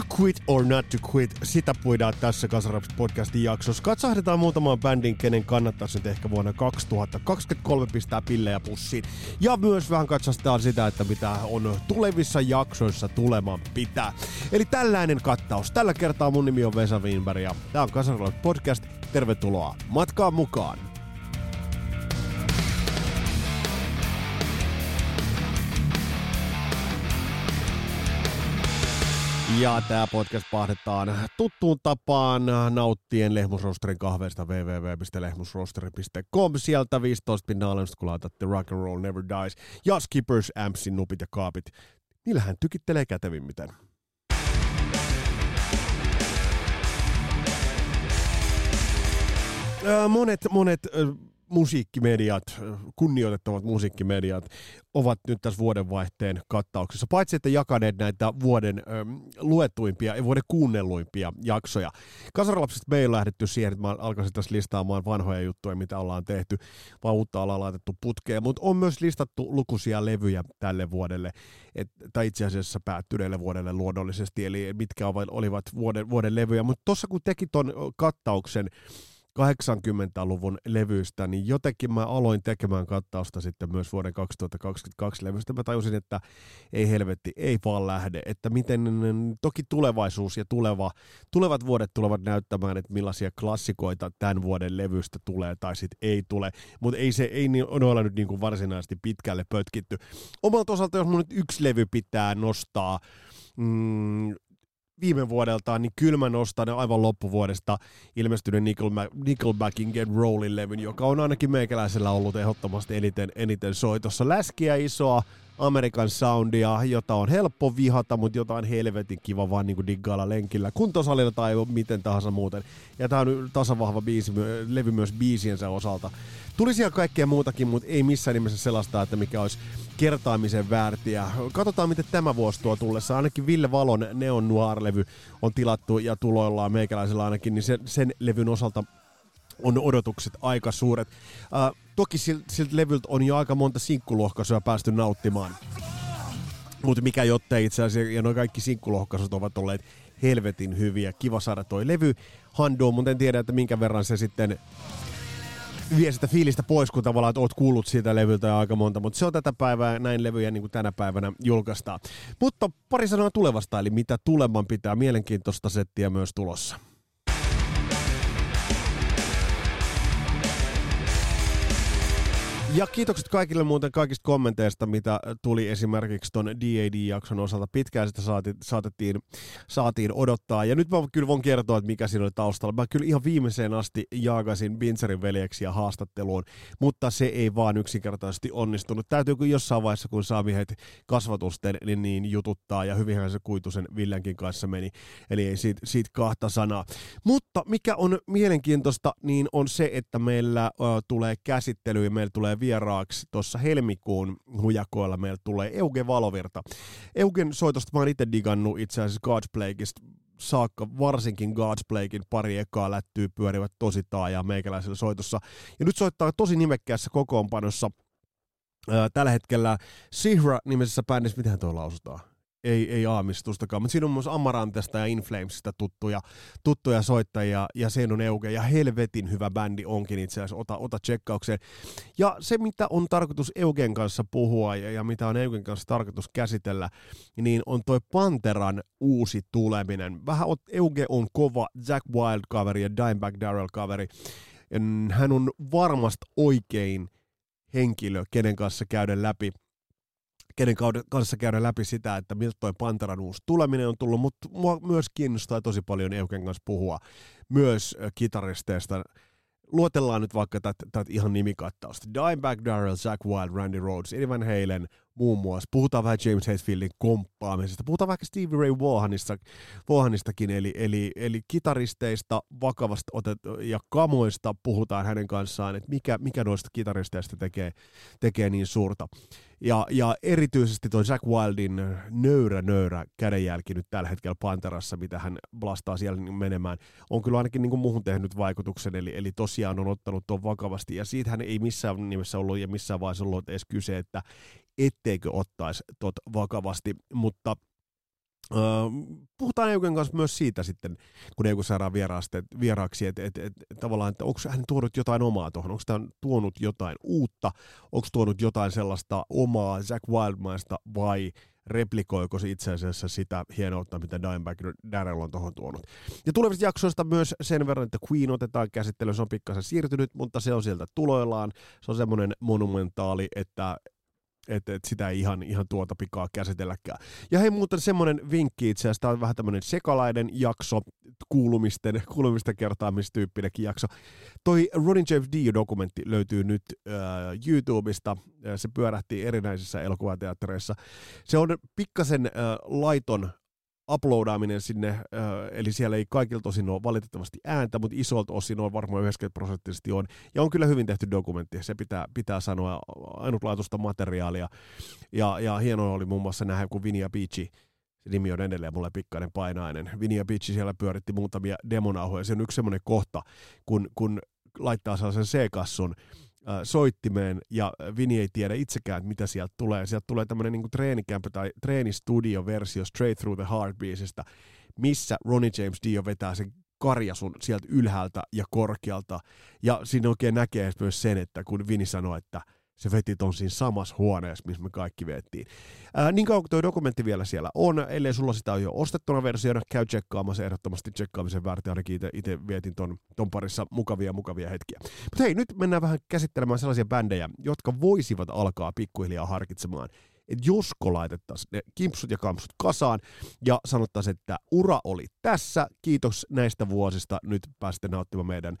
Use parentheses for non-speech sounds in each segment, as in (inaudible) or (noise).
To Quit or Not To Quit, sitä puidaan tässä Kasaraps podcastin jaksossa. Katsahdetaan muutamaan bändin, kenen kannattaisi nyt ehkä vuonna 2023 pistää pillejä pussiin. Ja myös vähän katsastetaan sitä, että mitä on tulevissa jaksoissa tulemaan pitää. Eli tällainen kattaus. Tällä kertaa mun nimi on Vesa Wienberg ja tää on Kasaraps podcast. Tervetuloa matkaan mukaan! Ja tämä podcast pahdetaan tuttuun tapaan nauttien Lehmusrosterin kahveista www.lehmusrosteri.com. Sieltä 15 pinnaa alennusta, kun laitatte Rock and Roll Never Dies ja Skippers, Ampsin, Nupit ja Kaapit. Niillähän tykittelee kätevimmiten. Monet, monet musiikkimediat, kunnioitettavat musiikkimediat ovat nyt tässä vuodenvaihteen kattauksessa. Paitsi että jakaneet näitä vuoden ö, luetuimpia ja vuoden kuunnelluimpia jaksoja. Kasaralapsista me ei lähdetty siihen, että mä alkaisin tässä listaamaan vanhoja juttuja, mitä ollaan tehty, vaan uutta alaa laitettu putkeen. Mutta on myös listattu lukuisia levyjä tälle vuodelle, et, tai itse asiassa päättyneelle vuodelle luonnollisesti, eli mitkä olivat vuoden, vuoden levyjä. Mutta tuossa kun teki ton kattauksen, 80-luvun levyistä, niin jotenkin mä aloin tekemään kattausta sitten myös vuoden 2022 levystä. Mä tajusin, että ei helvetti, ei vaan lähde, että miten toki tulevaisuus ja tuleva, tulevat vuodet tulevat näyttämään, että millaisia klassikoita tämän vuoden levystä tulee tai sitten ei tule, mutta ei se ei noilla nyt niin kuin varsinaisesti pitkälle pötkitty. Omalta osalta, jos mun nyt yksi levy pitää nostaa, mm, viime vuodeltaan, niin kyllä mä nostan aivan loppuvuodesta ilmestyneen Nickelback, Nickelbackin Get Rollin levyn, joka on ainakin meikäläisellä ollut ehdottomasti eniten, eniten soitossa. Läskiä isoa, Amerikan soundia, jota on helppo vihata, mutta jota on helvetin kiva vaan niin diggailla lenkillä, kuntosalilla tai miten tahansa muuten. Ja tämä on tasavahva biisi, levy myös biisiensä osalta. Tuli siellä kaikkea muutakin, mutta ei missään nimessä sellaista, että mikä olisi kertaamisen väärtiä. Katsotaan, miten tämä vuosi tuo tullessa. Ainakin Ville Valon Neon Noir-levy on tilattu ja tuloillaan meikäläisellä ainakin, niin sen, sen levyn osalta on odotukset aika suuret. Uh, toki siltä silt levyltä on jo aika monta sinkkulohkaisua päästy nauttimaan. Mutta mikä jottei itse asiassa, ja nuo kaikki sinkkulohkaisut ovat olleet helvetin hyviä. Kiva saada toi levy handoon, mutta en tiedä, että minkä verran se sitten vie sitä fiilistä pois, kun tavallaan oot kuullut siitä levyltä aika monta, mutta se on tätä päivää, näin levyjä niin kuin tänä päivänä julkaistaan. Mutta pari sanoa tulevasta, eli mitä tuleman pitää, mielenkiintoista settiä myös tulossa. Ja kiitokset kaikille muuten kaikista kommenteista, mitä tuli esimerkiksi ton DAD-jakson osalta. Pitkään sitä saati, saatettiin, saatiin odottaa. Ja nyt mä kyllä voin kertoa, että mikä siinä oli taustalla. Mä kyllä ihan viimeiseen asti jaagasin Binzerin veljeksiä haastatteluun, mutta se ei vaan yksinkertaisesti onnistunut. Täytyy kun jossain vaiheessa, kun saa miehet kasvatusten, niin, niin jututtaa. Ja hyvinhän se kuitusen Villänkin kanssa meni. Eli ei siitä, siitä kahta sanaa. Mutta mikä on mielenkiintoista, niin on se, että meillä äh, tulee käsittely ja meillä tulee vieraaksi tuossa helmikuun hujakoilla meille tulee Euge Valovirta. Eugen soitosta mä oon itse digannut itse asiassa God's Plagueista saakka, varsinkin God's Plaguein pari ekaa lättyy pyörivät tosi taajaa meikäläisellä soitossa. Ja nyt soittaa tosi nimekkäässä kokoonpanossa tällä hetkellä Sihra-nimisessä bändissä, miten tuo lausutaan? Ei, ei aamistustakaan, mutta siinä on myös Amarantesta ja Inflamesista tuttuja, tuttuja soittajia, ja sen on Euge, ja helvetin hyvä bändi onkin itse asiassa, ota, ota tsekkaukseen. Ja se, mitä on tarkoitus Eugen kanssa puhua, ja, ja mitä on Eugen kanssa tarkoitus käsitellä, niin on toi Panteran uusi tuleminen. Vähän Euge on kova Jack Wild-kaveri ja Dimebag Darrell-kaveri. Hän on varmasti oikein henkilö, kenen kanssa käydä läpi kenen kanssa käydä läpi sitä, että miltä toi Panteran uusi tuleminen on tullut, mutta mua myös kiinnostaa tosi paljon Euken kanssa puhua myös kitaristeista. Luotellaan nyt vaikka tätä ihan nimikattausta. Dimebag Darrell, Jack Wild, Randy Rhodes, Eddie Van Halen, muun muassa. Puhutaan vähän James Hetfieldin komppaamisesta. Puhutaan vaikka Stevie Ray Vaughanista, Vaughanistakin, eli, eli, eli kitaristeista vakavasta otet, ja kamoista puhutaan hänen kanssaan, että mikä, mikä noista kitaristeista tekee, tekee niin suurta. Ja, ja erityisesti tuo Jack Wildin nöyrä, nöyrä kädenjälki nyt tällä hetkellä Panterassa, mitä hän blastaa siellä menemään, on kyllä ainakin niin kuin muuhun tehnyt vaikutuksen, eli, eli tosiaan on ottanut tuon vakavasti, ja siitähän ei missään nimessä ollut ja missään vaiheessa ollut edes kyse, että etteikö ottaisi tot vakavasti, mutta Uh, puhutaan Eugen kanssa myös siitä sitten, kun Eugen saadaan vieraaksi, että et, et, et, tavallaan, että onko hän tuonut jotain omaa tuohon, onko hän tuonut jotain uutta, onko tuonut jotain sellaista omaa Jack Wildmaista vai replikoiko se itse asiassa sitä hienoutta, mitä Dimebag Darrell on tuohon tuonut. Ja tulevista jaksoista myös sen verran, että Queen otetaan käsittelyyn, se on pikkasen siirtynyt, mutta se on sieltä tuloillaan. Se on semmoinen monumentaali, että että et sitä ei ihan, ihan tuota pikaa käsitelläkään. Ja hei muuten semmoinen vinkki itse asiassa, tämä on vähän tämmöinen sekalainen jakso, kuulumisten, kuulumisten kertaamistyyppinenkin jakso. Toi Ronnie James Dio-dokumentti löytyy nyt äh, YouTubesta, se pyörähti erinäisissä elokuvateattereissa. Se on pikkasen äh, laiton uploadaaminen sinne, eli siellä ei kaikilta osin ole valitettavasti ääntä, mutta isolta osin on varmaan 90 prosenttisesti on. Ja on kyllä hyvin tehty dokumentti, se pitää, pitää sanoa, ainutlaatuista materiaalia. Ja, ja hienoa oli muun muassa nähdä, kun Vinia Beachi, se nimi on edelleen mulle pikkainen painainen. Vinia Beachi siellä pyöritti muutamia demonauhoja. Se on yksi semmoinen kohta, kun, kun laittaa sellaisen C-kassun, soittimeen ja Vini ei tiedä itsekään, että mitä sieltä tulee. Sieltä tulee tämmöinen niin treenikämpö tai treenistudio-versio Straight Through the Heartbeatista, missä Ronnie James Dio vetää sen karjasun sieltä ylhäältä ja korkealta. Ja siinä oikein näkee myös sen, että kun Vini sanoi, että – se veti ton siinä samassa huoneessa, missä me kaikki vettiin. Ää, niin kauan kuin tuo dokumentti vielä siellä on, ellei sulla sitä ole jo ostettuna versiona, käy tsekkaamassa ehdottomasti tsekkaamisen väärti, ainakin itse vietin ton, ton parissa mukavia mukavia hetkiä. Mutta hei, nyt mennään vähän käsittelemään sellaisia bändejä, jotka voisivat alkaa pikkuhiljaa harkitsemaan, että josko laitettaisiin ne kimpsut ja kampsut kasaan ja sanottaisiin, että ura oli tässä, kiitos näistä vuosista, nyt pääsitte nauttimaan meidän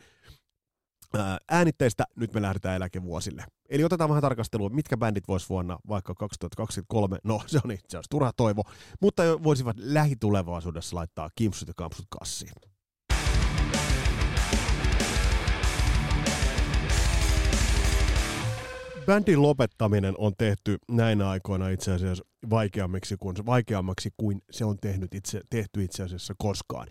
äänitteistä, nyt me lähdetään eläkevuosille. Eli otetaan vähän tarkastelua, mitkä bändit vois vuonna vaikka 2023, no se on itse asiassa turha toivo, mutta voisivat lähitulevaisuudessa laittaa kimpsut ja kampsut kassiin. Bändin lopettaminen on tehty näinä aikoina itse asiassa vaikeammaksi kuin, vaikeammaksi kuin se on tehnyt itse, tehty itse asiassa koskaan.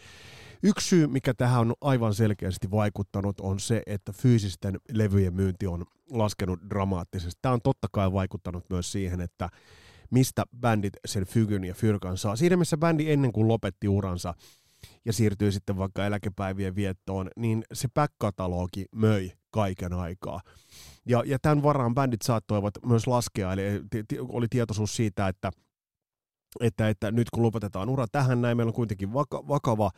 Yksi syy, mikä tähän on aivan selkeästi vaikuttanut, on se, että fyysisten levyjen myynti on laskenut dramaattisesti. Tämä on totta kai vaikuttanut myös siihen, että mistä bändit sen fygyn ja fyrkan saa. Siinä missä bändi ennen kuin lopetti uransa ja siirtyi sitten vaikka eläkepäivien viettoon, niin se back-katalogi möi kaiken aikaa. Ja, ja tämän varaan bändit saattoivat myös laskea, eli oli tietoisuus siitä, että – että, että nyt kun lopetetaan ura tähän näin, meillä on kuitenkin vaka, vakava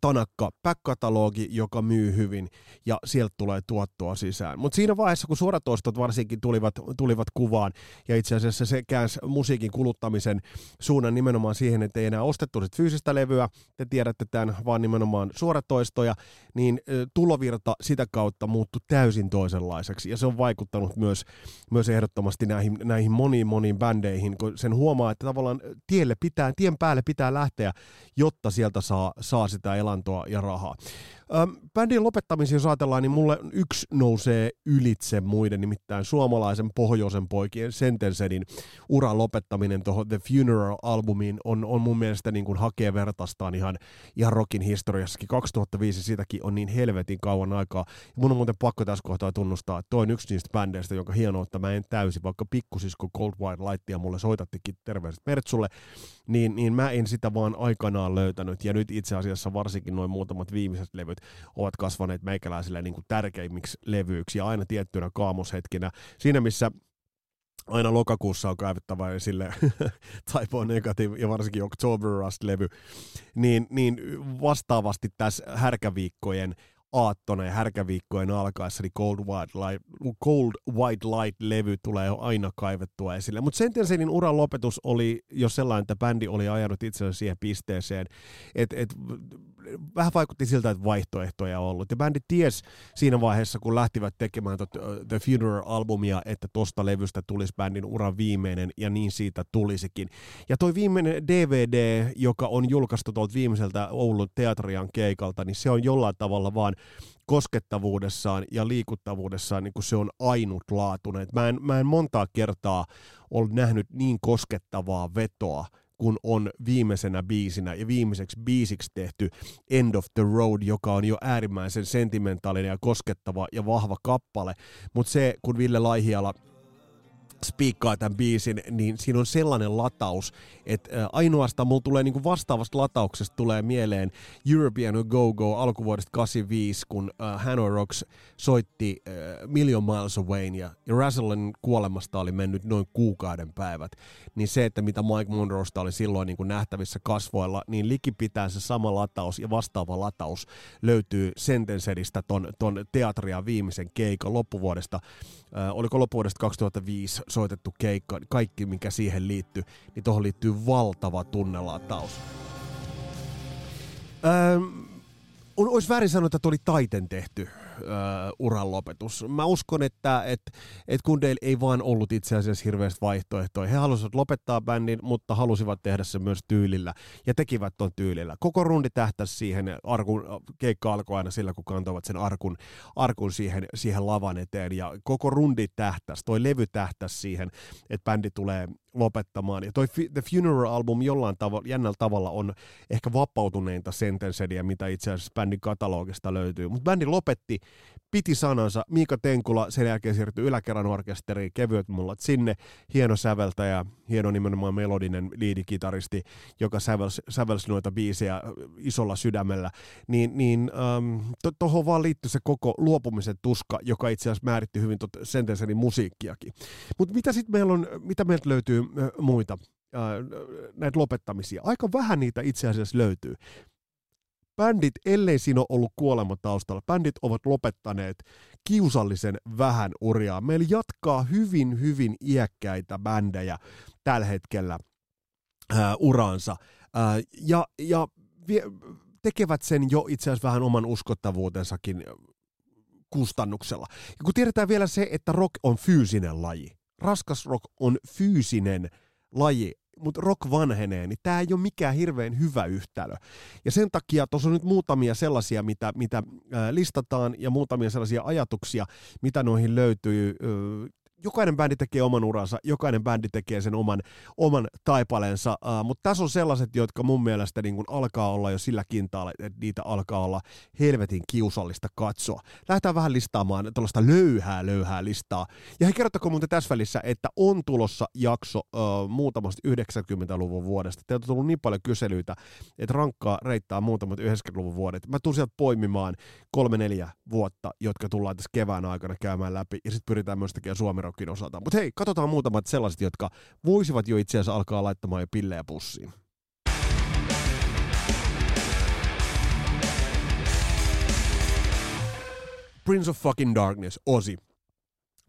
tanakka back-katalogi, joka myy hyvin, ja sieltä tulee tuottoa sisään. Mutta siinä vaiheessa, kun suoratoistot varsinkin tulivat, tulivat kuvaan, ja itse asiassa se käänsi musiikin kuluttamisen suunnan nimenomaan siihen, että ei enää ostettu sit fyysistä levyä, te tiedätte tämän, vaan nimenomaan suoratoistoja, niin tulovirta sitä kautta muuttui täysin toisenlaiseksi, ja se on vaikuttanut myös, myös ehdottomasti näihin, näihin moniin moniin bändeihin, kun sen huomaa, että tavallaan tielle pitää, tien päälle pitää lähteä, jotta sieltä saa, saa sitä elantoa ja rahaa. Ähm, bändin lopettamisen jos ajatellaan, niin mulle yksi nousee ylitse muiden, nimittäin suomalaisen pohjoisen poikien Sentensenin uran lopettaminen tuohon The Funeral-albumiin on, on mun mielestä niin kuin hakee vertaistaan ihan, ihan rockin historiassakin. 2005 sitäkin on niin helvetin kauan aikaa. Ja mun on muuten pakko tässä kohtaa tunnustaa, että toi on yksi niistä bändeistä, jonka hienoutta mä en täysin, vaikka pikkusisko Cold White Lightia mulle soitattikin terveiset Mertsulle, niin, niin mä en sitä vaan aikanaan löytänyt. Ja nyt itse asiassa varsinkin noin muutamat viimeiset levyt ovat kasvaneet meikäläisille niin kuin tärkeimmiksi levyiksi ja aina tiettynä kaamoshetkinä. Siinä missä aina lokakuussa on kaivettava esille (laughs) Typo Negative ja varsinkin October Rust-levy, niin, niin vastaavasti tässä härkäviikkojen aattona ja härkäviikkojen alkaessa, niin Cold White Light, Cold White Light-levy tulee aina kaivettua esille. Mutta Sentensenin uran lopetus oli jo sellainen, että bändi oli ajanut itsensä siihen pisteeseen, että et, vähän vaikutti siltä, että vaihtoehtoja on ollut. Ja bändi ties siinä vaiheessa, kun lähtivät tekemään tot, The Funeral-albumia, että tosta levystä tulisi bändin uran viimeinen, ja niin siitä tulisikin. Ja toi viimeinen DVD, joka on julkaistu tuolta viimeiseltä Oulun teatrian keikalta, niin se on jollain tavalla vaan koskettavuudessaan ja liikuttavuudessaan niin kuin se on ainutlaatuinen. Mä en, mä en montaa kertaa ole nähnyt niin koskettavaa vetoa kun on viimeisenä biisinä ja viimeiseksi biisiksi tehty End of the Road, joka on jo äärimmäisen sentimentaalinen ja koskettava ja vahva kappale. Mutta se, kun Ville Laihiala spiikkaa tämän biisin, niin siinä on sellainen lataus, että ainoastaan mulla tulee niinku vastaavasta latauksesta tulee mieleen European Go Go alkuvuodesta 85, kun uh, Hanoi Rocks soitti uh, Million Miles Away ja, Russellin kuolemasta oli mennyt noin kuukauden päivät, niin se, että mitä Mike Monroesta oli silloin niin kuin nähtävissä kasvoilla, niin likipitää se sama lataus ja vastaava lataus löytyy Sentenceristä ton, ton teatria viimeisen keikan loppuvuodesta. Uh, oliko loppuvuodesta 2005 soitettu keikka, kaikki mikä siihen liittyy, niin tuohon liittyy valtava tunnelataus. Öö, olisi väärin sanoa, että oli taiten tehty uh, uran lopetus. Mä uskon, että et, et Kundeil ei vaan ollut itse asiassa hirveästi vaihtoehtoja. He halusivat lopettaa bändin, mutta halusivat tehdä sen myös tyylillä ja tekivät ton tyylillä. Koko rundi tähtäsi siihen, arkun, keikka alkoi aina sillä, kun kantoivat sen arkun, arkun siihen, siihen lavan eteen ja koko rundi tähtäsi, toi levy tähtäsi siihen, että bändi tulee lopettamaan. Ja toi The Funeral-album jollain tavalla, jännällä tavalla on ehkä vapautuneinta sentencedia, mitä itse asiassa bändin katalogista löytyy. Mutta bändi lopetti piti sanansa. Miika Tenkula sen jälkeen siirtyi yläkerran orkesteriin, kevyet mullat sinne. Hieno säveltäjä, hieno nimenomaan melodinen liidikitaristi, joka sävelsi, sävelsi noita biisejä isolla sydämellä. Niin, niin ähm, to, vaan liittyy se koko luopumisen tuska, joka itse asiassa määritti hyvin tot Sentencenin musiikkiakin. Mutta mitä sitten meillä on, mitä meiltä löytyy muita? Näitä lopettamisia. Aika vähän niitä itse asiassa löytyy bändit, ellei siinä ole ollut kuolema taustalla, bändit ovat lopettaneet kiusallisen vähän uriaa. Meillä jatkaa hyvin, hyvin iäkkäitä bändejä tällä hetkellä ää, uraansa. Ää, ja ja vie, tekevät sen jo itse asiassa vähän oman uskottavuutensakin kustannuksella. Ja kun tiedetään vielä se, että rock on fyysinen laji. Raskas rock on fyysinen laji mutta rock vanhenee, niin tämä ei ole mikään hirveän hyvä yhtälö. Ja sen takia tuossa on nyt muutamia sellaisia, mitä, mitä listataan, ja muutamia sellaisia ajatuksia, mitä noihin löytyy jokainen bändi tekee oman uransa, jokainen bändi tekee sen oman, oman taipaleensa, uh, mutta tässä on sellaiset, jotka mun mielestä niin kun alkaa olla jo sillä kintaalla, että niitä alkaa olla helvetin kiusallista katsoa. Lähdetään vähän listaamaan tällaista löyhää, löyhää listaa. Ja he kertokaa muuten tässä välissä, että on tulossa jakso uh, muutamasta 90-luvun vuodesta. Teiltä on tullut niin paljon kyselyitä, että rankkaa reittaa muutamat 90-luvun vuodet. Mä tulen sieltä poimimaan kolme neljä vuotta, jotka tullaan tässä kevään aikana käymään läpi, ja sitten pyritään myös tekemään Suomen Rockin osalta. Mutta hei, katsotaan muutamat sellaiset, jotka voisivat jo itse asiassa alkaa laittamaan jo pillejä pussiin. Prince of fucking Darkness, Osi.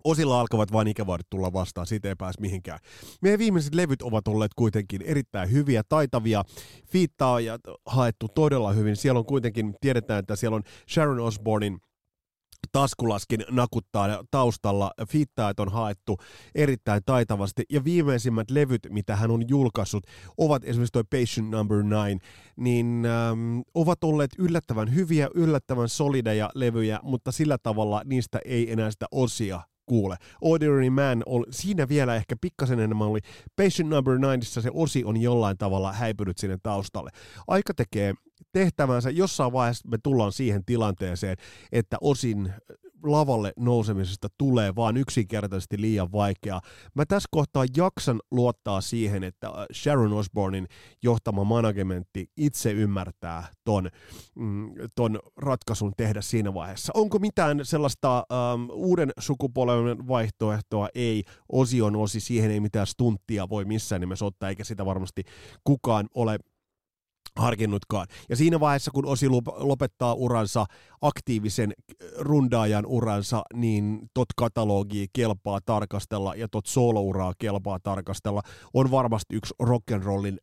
Osilla alkavat vain ikävuodet tulla vastaan, siitä ei pääse mihinkään. Meidän viimeiset levyt ovat olleet kuitenkin erittäin hyviä, taitavia, fiittaajat haettu todella hyvin. Siellä on kuitenkin, tiedetään, että siellä on Sharon Osbournein taskulaskin nakuttaa taustalla. Fittaat on haettu erittäin taitavasti. Ja viimeisimmät levyt, mitä hän on julkaissut, ovat esimerkiksi toi Patient Number 9, niin ähm, ovat olleet yllättävän hyviä, yllättävän solideja levyjä, mutta sillä tavalla niistä ei enää sitä osia kuule. Ordinary Man, oli, siinä vielä ehkä pikkasen enemmän oli Patient Number 9, se osi on jollain tavalla häipynyt sinne taustalle. Aika tekee tehtävänsä. Jossain vaiheessa me tullaan siihen tilanteeseen, että osin lavalle nousemisesta tulee vaan yksinkertaisesti liian vaikeaa. Mä tässä kohtaa jaksan luottaa siihen, että Sharon Osbournein johtama managementti itse ymmärtää ton, mm, ton ratkaisun tehdä siinä vaiheessa. Onko mitään sellaista ähm, uuden sukupolven vaihtoehtoa? Ei. Osi on osi, siihen ei mitään stunttia voi missään nimessä ottaa, eikä sitä varmasti kukaan ole harkinnutkaan. Ja siinä vaiheessa, kun Osi lopettaa uransa, aktiivisen rundaajan uransa, niin tot katalogia kelpaa tarkastella ja tot soolouraa kelpaa tarkastella. On varmasti yksi rock'n'rollin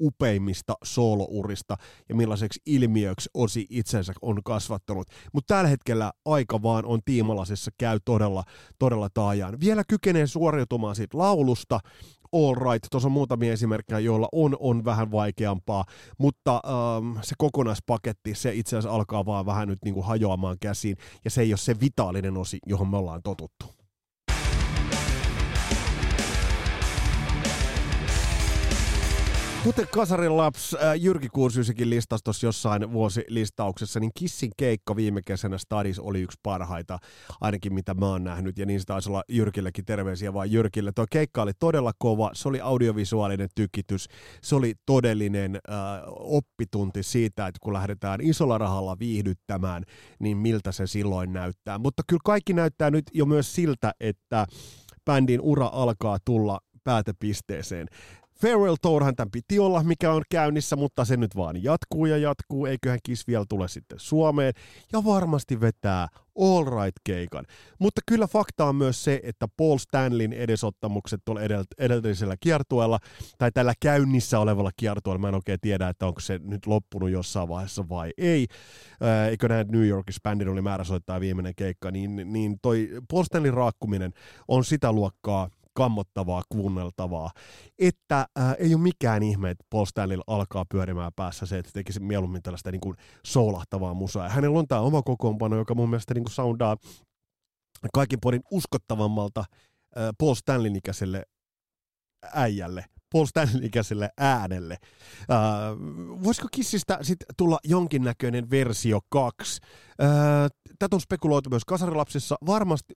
upeimmista soolourista ja millaiseksi ilmiöksi Osi itsensä on kasvattanut. Mutta tällä hetkellä aika vaan on tiimalasessa käy todella, todella taajaan. Vielä kykenee suoriutumaan siitä laulusta, all right. Tuossa on muutamia esimerkkejä, joilla on, on vähän vaikeampaa, mutta ähm, se kokonaispaketti, se itse asiassa alkaa vaan vähän nyt niin kuin hajoamaan käsiin, ja se ei ole se vitaalinen osi, johon me ollaan totuttu. Kuten Kasarin laps äh, Jyrki Kuusiusikin listasi jossain vuosilistauksessa, niin Kissin keikka viime kesänä Stadis oli yksi parhaita, ainakin mitä mä oon nähnyt, ja niin se taisi olla Jyrkillekin terveisiä vaan Jyrkille. Tuo keikka oli todella kova, se oli audiovisuaalinen tykitys, se oli todellinen äh, oppitunti siitä, että kun lähdetään isolla rahalla viihdyttämään, niin miltä se silloin näyttää. Mutta kyllä kaikki näyttää nyt jo myös siltä, että bändin ura alkaa tulla päätepisteeseen. Farewell Tourhan tämän piti olla, mikä on käynnissä, mutta se nyt vaan jatkuu ja jatkuu. Eiköhän Kiss vielä tule sitten Suomeen ja varmasti vetää All Right-keikan. Mutta kyllä fakta on myös se, että Paul Stanlin edesottamukset tuolla edellisellä kiertueella tai tällä käynnissä olevalla kiertueella, mä en oikein tiedä, että onko se nyt loppunut jossain vaiheessa vai ei. Eikö näin New Yorkissa bändin oli määrä soittaa viimeinen keikka, niin, niin toi Paul Stanlin raakkuminen on sitä luokkaa, kammottavaa, kuunneltavaa, että äh, ei ole mikään ihme, että Paul Stanley alkaa pyörimään päässä se, että tekisi mieluummin tällaista niin kuin soulahtavaa musaa. Ja hänellä on tämä oma kokoonpano, joka mun mielestä niin kuin soundaa kaikin puolin uskottavammalta äh, Paul Stanleyn ikäiselle äijälle, Paul Stanley ikäiselle äänelle. Äh, voisiko Kissistä sitten tulla jonkinnäköinen versio 2? Äh, tätä on spekuloitu myös kasarilapsissa. Varmasti,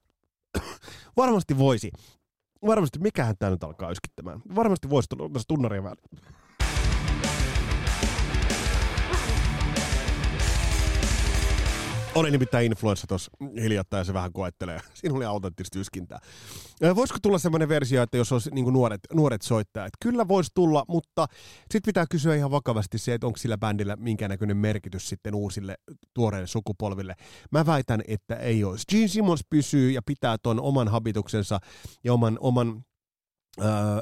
(coughs) varmasti voisi varmasti, mikähän tämä nyt alkaa yskittämään. Varmasti voisi tulla myös tunnaria väliin. Oli nimittäin influenssa tuossa hiljattain ja se vähän koettelee. (laughs) Siinä oli autenttista yskintää. Voisiko tulla semmoinen versio, että jos olisi niin nuoret, nuoret soittajat? Kyllä voisi tulla, mutta sitten pitää kysyä ihan vakavasti se, että onko sillä bändillä minkäännäköinen merkitys sitten uusille tuoreille sukupolville. Mä väitän, että ei olisi. Gene Simmons pysyy ja pitää ton oman habituksensa ja oman, oman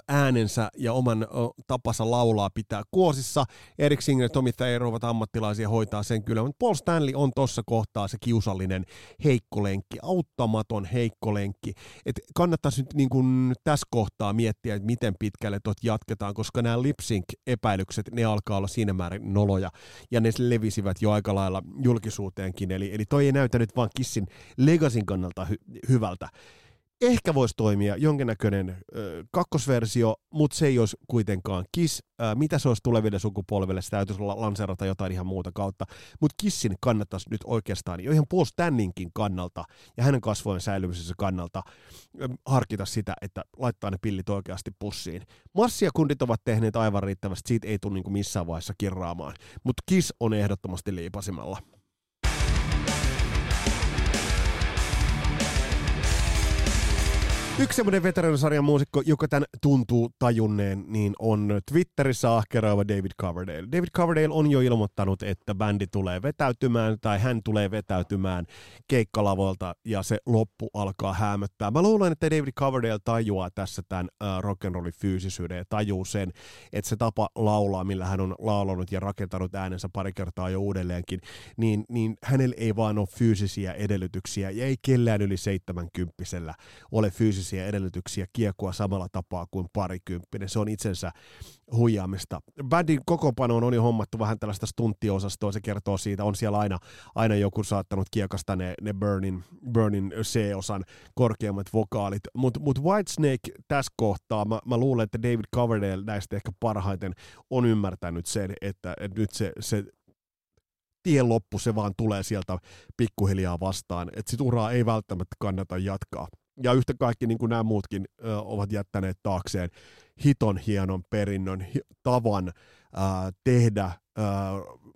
äänensä ja oman tapansa laulaa pitää kuosissa. Erik Singer ja Tommy Thayer ovat ammattilaisia hoitaa sen kyllä, mutta Paul Stanley on tuossa kohtaa se kiusallinen heikkolenkki, auttamaton heikkolenkki. Et kannattaisi nyt niin kuin tässä kohtaa miettiä, että miten pitkälle tot jatketaan, koska nämä lip-sync-epäilykset, ne alkaa olla siinä määrin noloja, ja ne levisivät jo aika lailla julkisuuteenkin, eli, eli toi ei näytä nyt vaan Kissin legasin kannalta hy- hyvältä ehkä voisi toimia jonkinnäköinen äh, kakkosversio, mutta se ei olisi kuitenkaan Kiss. Äh, mitä se olisi tuleville sukupolville, se täytyisi olla lanserata jotain ihan muuta kautta. Mutta Kissin kannattaisi nyt oikeastaan jo ihan Paul Stanninkin kannalta ja hänen kasvojen säilymisensä kannalta äh, harkita sitä, että laittaa ne pillit oikeasti pussiin. Massia kundit ovat tehneet aivan riittävästi, siitä ei tule niinku missään vaiheessa kirraamaan. Mutta Kiss on ehdottomasti liipasimella. Yksi semmoinen veteranisarjan muusikko, joka tämän tuntuu tajunneen, niin on Twitterissä ahkeroiva David Coverdale. David Coverdale on jo ilmoittanut, että bändi tulee vetäytymään tai hän tulee vetäytymään keikkalavoilta ja se loppu alkaa hämöttää. Mä luulen, että David Coverdale tajuaa tässä tämän rock'n'rollin fyysisyyden ja tajuu sen, että se tapa laulaa, millä hän on laulanut ja rakentanut äänensä pari kertaa jo uudelleenkin, niin, niin hänellä ei vaan ole fyysisiä edellytyksiä ja ei kellään yli 70 ole fyysisiä fyysisiä edellytyksiä kiekua samalla tapaa kuin parikymppinen. Se on itsensä huijaamista. Bändin kokoonpanoon on jo hommattu vähän tällaista stunttiosastoa, se kertoo siitä, on siellä aina, aina joku saattanut kiekasta ne, ne Burnin, Burnin C-osan korkeammat vokaalit, mutta mut Whitesnake tässä kohtaa, mä, mä luulen, että David Coverdale näistä ehkä parhaiten on ymmärtänyt sen, että, että nyt se, se tien loppu, se vaan tulee sieltä pikkuhiljaa vastaan, että sit uraa ei välttämättä kannata jatkaa ja yhtä kaikki niin kuin nämä muutkin ö, ovat jättäneet taakseen hiton hienon perinnön, hi, tavan ö, tehdä, ö,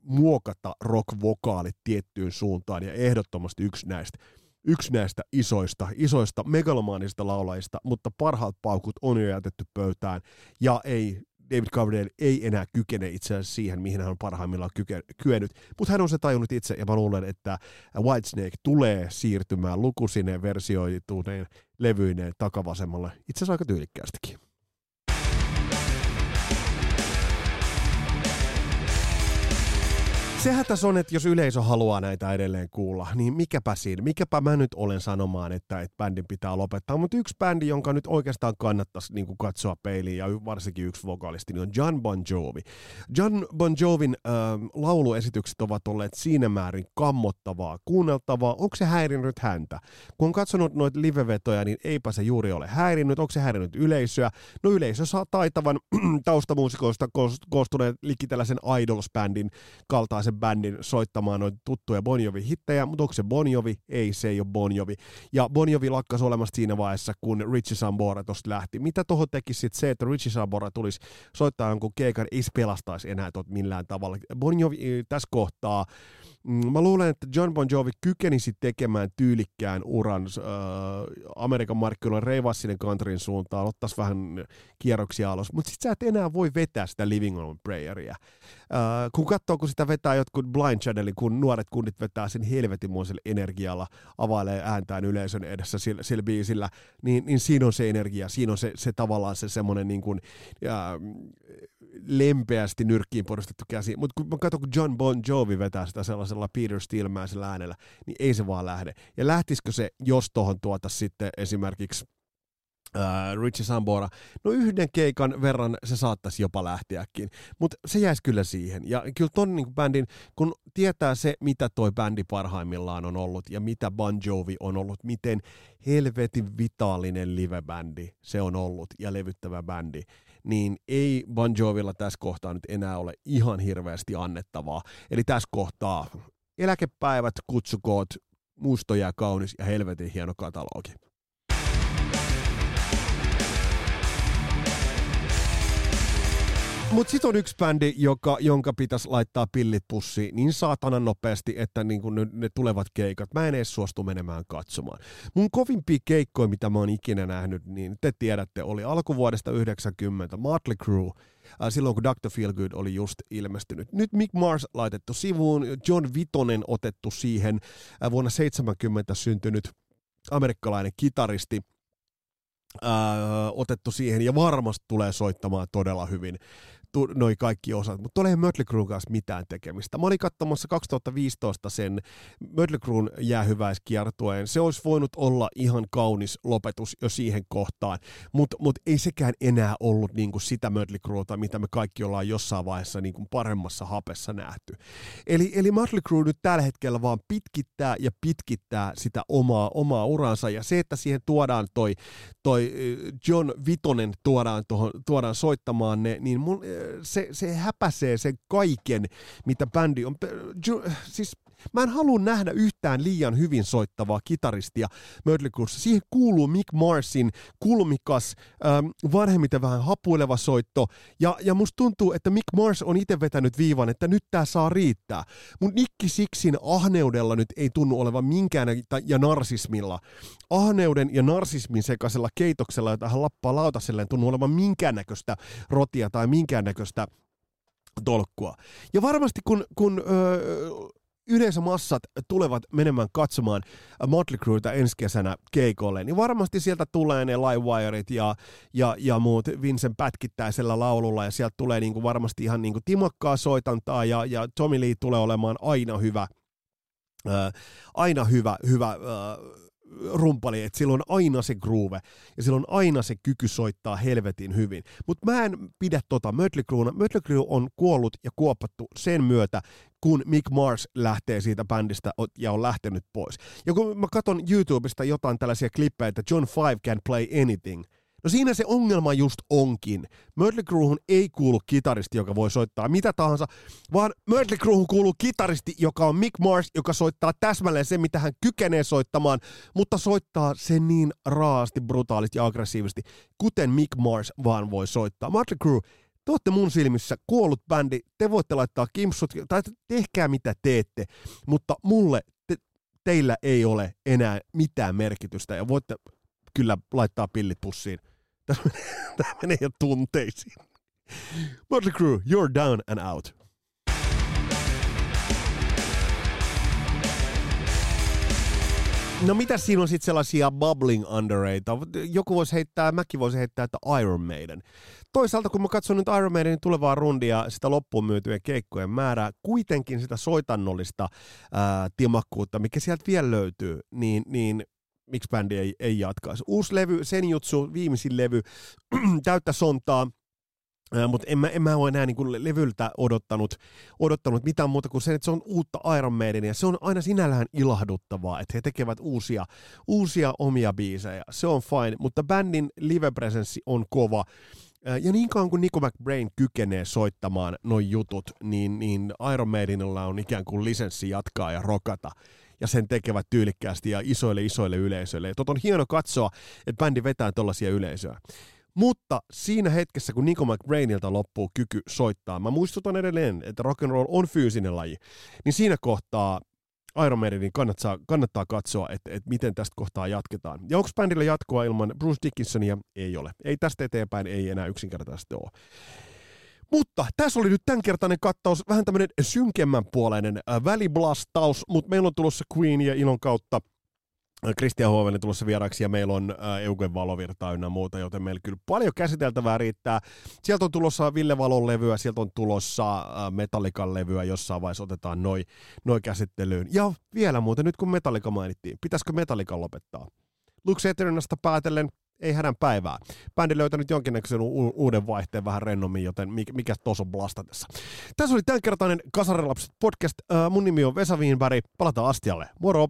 muokata rock-vokaalit tiettyyn suuntaan, ja ehdottomasti yksi näistä, yksi näistä isoista, isoista megalomaanisista laulajista, mutta parhaat paukut on jo jätetty pöytään, ja ei David Coverdale ei enää kykene itse asiassa siihen, mihin hän on parhaimmillaan kyke, kyennyt, mutta hän on se tajunnut itse, ja mä luulen, että Whitesnake tulee siirtymään lukusineen versioituneen levyineen takavasemmalle, itse asiassa aika tyylikkäästikin. Sehän tässä on, että jos yleisö haluaa näitä edelleen kuulla, niin mikäpä siinä, mikäpä mä nyt olen sanomaan, että, että bändin pitää lopettaa. Mutta yksi bändi, jonka nyt oikeastaan kannattaisi niin kuin katsoa peiliin, ja varsinkin yksi vokalisti, niin on John Bon Jovi. John Bon Jovin äh, lauluesitykset ovat olleet siinä määrin kammottavaa, kuunneltavaa. Onko se häirinnyt häntä? Kun on katsonut noita livevetoja, niin eipä se juuri ole häirinnyt. Onko se häirinnyt yleisöä? No yleisö saa taitavan (clears throat) taustamuusikoista koostuneen liki tällaisen Idols-bändin kaltaisen bändin soittamaan noita tuttuja Bon Jovi-hittejä, mutta onko se Bon Jovi? Ei, se ei ole Bon Jovi. Ja Bon Jovi lakkasi olemasta siinä vaiheessa, kun Richie Sambora tuosta lähti. Mitä tuohon tekisi sitten se, että Richie Sambora tulisi soittaa jonkun keikan, ei se pelastaisi enää tot millään tavalla. Bon Jovi tässä kohtaa mä luulen, että John Bon Jovi kykenisi tekemään tyylikkään uran äh, Amerikan markkinoilla reivasi countryn suuntaan, ottaisi vähän kierroksia alas, mutta sitten sä et enää voi vetää sitä Living on Prayeria. Äh, kun katsoo, kun sitä vetää jotkut Blind Channelin, kun nuoret kunnit vetää sen helvetinmoisella energialla, availee ääntään yleisön edessä sillä, sillä biisillä, niin, niin siinä on se energia, siinä on se, se tavallaan se semmoinen niin kuin, äh, lempeästi nyrkkiin porustettu käsi. Mutta kun mä katson, kun John Bon Jovi vetää sitä sellaisella Peter Steelmäisellä äänellä, niin ei se vaan lähde. Ja lähtisikö se, jos tuohon tuota sitten esimerkiksi Uh, Richie Sambora, no yhden keikan verran se saattaisi jopa lähteäkin, mutta se jäisi kyllä siihen. Ja kyllä ton niin bändin, kun tietää se, mitä toi bändi parhaimmillaan on ollut ja mitä Bon Jovi on ollut, miten helvetin vitaalinen livebändi se on ollut ja levyttävä bändi, niin ei Bon Jovilla tässä kohtaa nyt enää ole ihan hirveästi annettavaa. Eli tässä kohtaa eläkepäivät, kutsukoot, musto ja kaunis ja helvetin hieno katalogi. Mutta sitten on yksi bändi, joka, jonka pitäisi laittaa pillit pussiin niin saatanan nopeasti, että niin kun ne, ne tulevat keikat, mä en edes suostu menemään katsomaan. Mun kovimpia keikkoja, mitä mä oon ikinä nähnyt, niin te tiedätte, oli alkuvuodesta 90 Motley Crue, äh, silloin kun Dr. Feelgood oli just ilmestynyt. Nyt Mick Mars laitettu sivuun, John Vitonen otettu siihen, äh, vuonna 70 syntynyt amerikkalainen kitaristi, äh, otettu siihen ja varmasti tulee soittamaan todella hyvin noi kaikki osat, mutta tuolla ei Mötley Cruen kanssa mitään tekemistä. Mä olin katsomassa 2015 sen Mötley Cruen jäähyväiskiertueen. Se olisi voinut olla ihan kaunis lopetus jo siihen kohtaan, mutta mut ei sekään enää ollut niinku sitä Mötley Crueta, mitä me kaikki ollaan jossain vaiheessa niinku paremmassa hapessa nähty. Eli, eli Mötley Crue nyt tällä hetkellä vaan pitkittää ja pitkittää sitä omaa, omaa uransa, ja se, että siihen tuodaan toi, toi John Vitonen tuodaan, tohon, tuodaan soittamaan ne, niin mun, se, se häpäsee sen kaiken, mitä bändi on. Siis mä en halua nähdä yhtään liian hyvin soittavaa kitaristia Mötley. Siihen kuuluu Mick Marsin kulmikas, ähm, vanhemmiten vähän hapuileva soitto, ja, ja musta tuntuu, että Mick Mars on itse vetänyt viivan, että nyt tää saa riittää. Mun Nikki Sixin ahneudella nyt ei tunnu olevan minkään, ja narsismilla. Ahneuden ja narsismin sekaisella keitoksella, jota hän lappaa lautaselleen, tunnu olevan minkäännäköistä rotia tai minkäännäköistä tolkkua. Ja varmasti kun, kun öö, yleisömassat tulevat menemään katsomaan Motley Crueta ensi kesänä keikolle, niin varmasti sieltä tulee ne Livewireit ja, ja, ja muut. Vincent pätkittäisellä laululla, ja sieltä tulee niinku varmasti ihan niinku timokkaa soitantaa, ja, ja Tommy Lee tulee olemaan aina hyvä, ää, aina hyvä, hyvä ää, rumpali, että sillä on aina se groove ja sillä on aina se kyky soittaa helvetin hyvin. Mutta mä en pidä tota Mötley Cruena. Mötley on kuollut ja kuopattu sen myötä, kun Mick Mars lähtee siitä bändistä ja on lähtenyt pois. Ja kun mä katson YouTubesta jotain tällaisia klippejä, että John Five can play anything – No siinä se ongelma just onkin. Mötley Cruehun ei kuulu kitaristi, joka voi soittaa mitä tahansa, vaan Mötley Cruehun kuuluu kitaristi, joka on Mick Mars, joka soittaa täsmälleen se, mitä hän kykenee soittamaan, mutta soittaa sen niin raasti, brutaalisti ja aggressiivisesti, kuten Mick Mars vaan voi soittaa. Mötley Crue, te olette mun silmissä kuollut bändi, te voitte laittaa kimpsut, tai tehkää mitä teette, mutta mulle te, teillä ei ole enää mitään merkitystä, ja voitte kyllä laittaa pillit pussiin. Tämä menee (laughs) jo tunteisiin. Motley Crue, you're down and out. No mitä siinä on sitten sellaisia bubbling undereita? Joku voisi heittää, mäkin voisi heittää, että Iron Maiden. Toisaalta kun mä katson nyt Iron Maidenin tulevaa rundia, sitä loppuun myytyjen keikkojen määrää, kuitenkin sitä soitannollista ää, timakkuutta, mikä sieltä vielä löytyy, niin, niin miksi bändi ei, ei jatkaisi. Uusi levy, Senjutsu, viimeisin levy, (clears throat) täyttä sontaa, mutta en mä, en mä ole enää niin kuin levyltä odottanut, odottanut mitään muuta kuin sen, että se on uutta Iron Maidenia. Se on aina sinällään ilahduttavaa, että he tekevät uusia, uusia omia biisejä. Se on fine, mutta bändin live-presenssi on kova. Ja niin kauan kuin Nico McBrain kykenee soittamaan noin jutut, niin, niin Iron Maidenilla on ikään kuin lisenssi jatkaa ja rokata ja sen tekevät tyylikkäästi ja isoille isoille yleisöille. Ja on hieno katsoa, että bändi vetää tällaisia yleisöä. Mutta siinä hetkessä, kun Nico McBrainilta loppuu kyky soittaa, mä muistutan edelleen, että rock and roll on fyysinen laji, niin siinä kohtaa Iron Maidenin kannattaa, kannattaa katsoa, että, että miten tästä kohtaa jatketaan. Ja onko bändillä jatkoa ilman Bruce Dickinsonia? Ei ole. Ei tästä eteenpäin, ei enää yksinkertaisesti ole. Mutta tässä oli nyt tämänkertainen kattaus, vähän tämmöinen synkemmän puoleinen väliblastaus, mutta meillä on tulossa Queen ja Ilon kautta Kristian Huovinen tulossa vieraksi ja meillä on Eugen Valovirta ynnä muuta, joten meillä kyllä paljon käsiteltävää riittää. Sieltä on tulossa Ville Valon levyä, sieltä on tulossa Metallikan levyä, jossain vaiheessa otetaan noin noi käsittelyyn. Ja vielä muuten, nyt kun Metallika mainittiin, pitäisikö Metallikan lopettaa? Lux Eternasta päätellen ei hädän päivää. Bändi löytänyt jonkinnäköisen u- uuden vaihteen vähän rennommin, joten mikä, mikä tuossa on blasta tässä. Tässä oli tämänkertainen Kasarilapset podcast. Äh, mun nimi on Vesa Wienberg. Palataan astialle. Moro!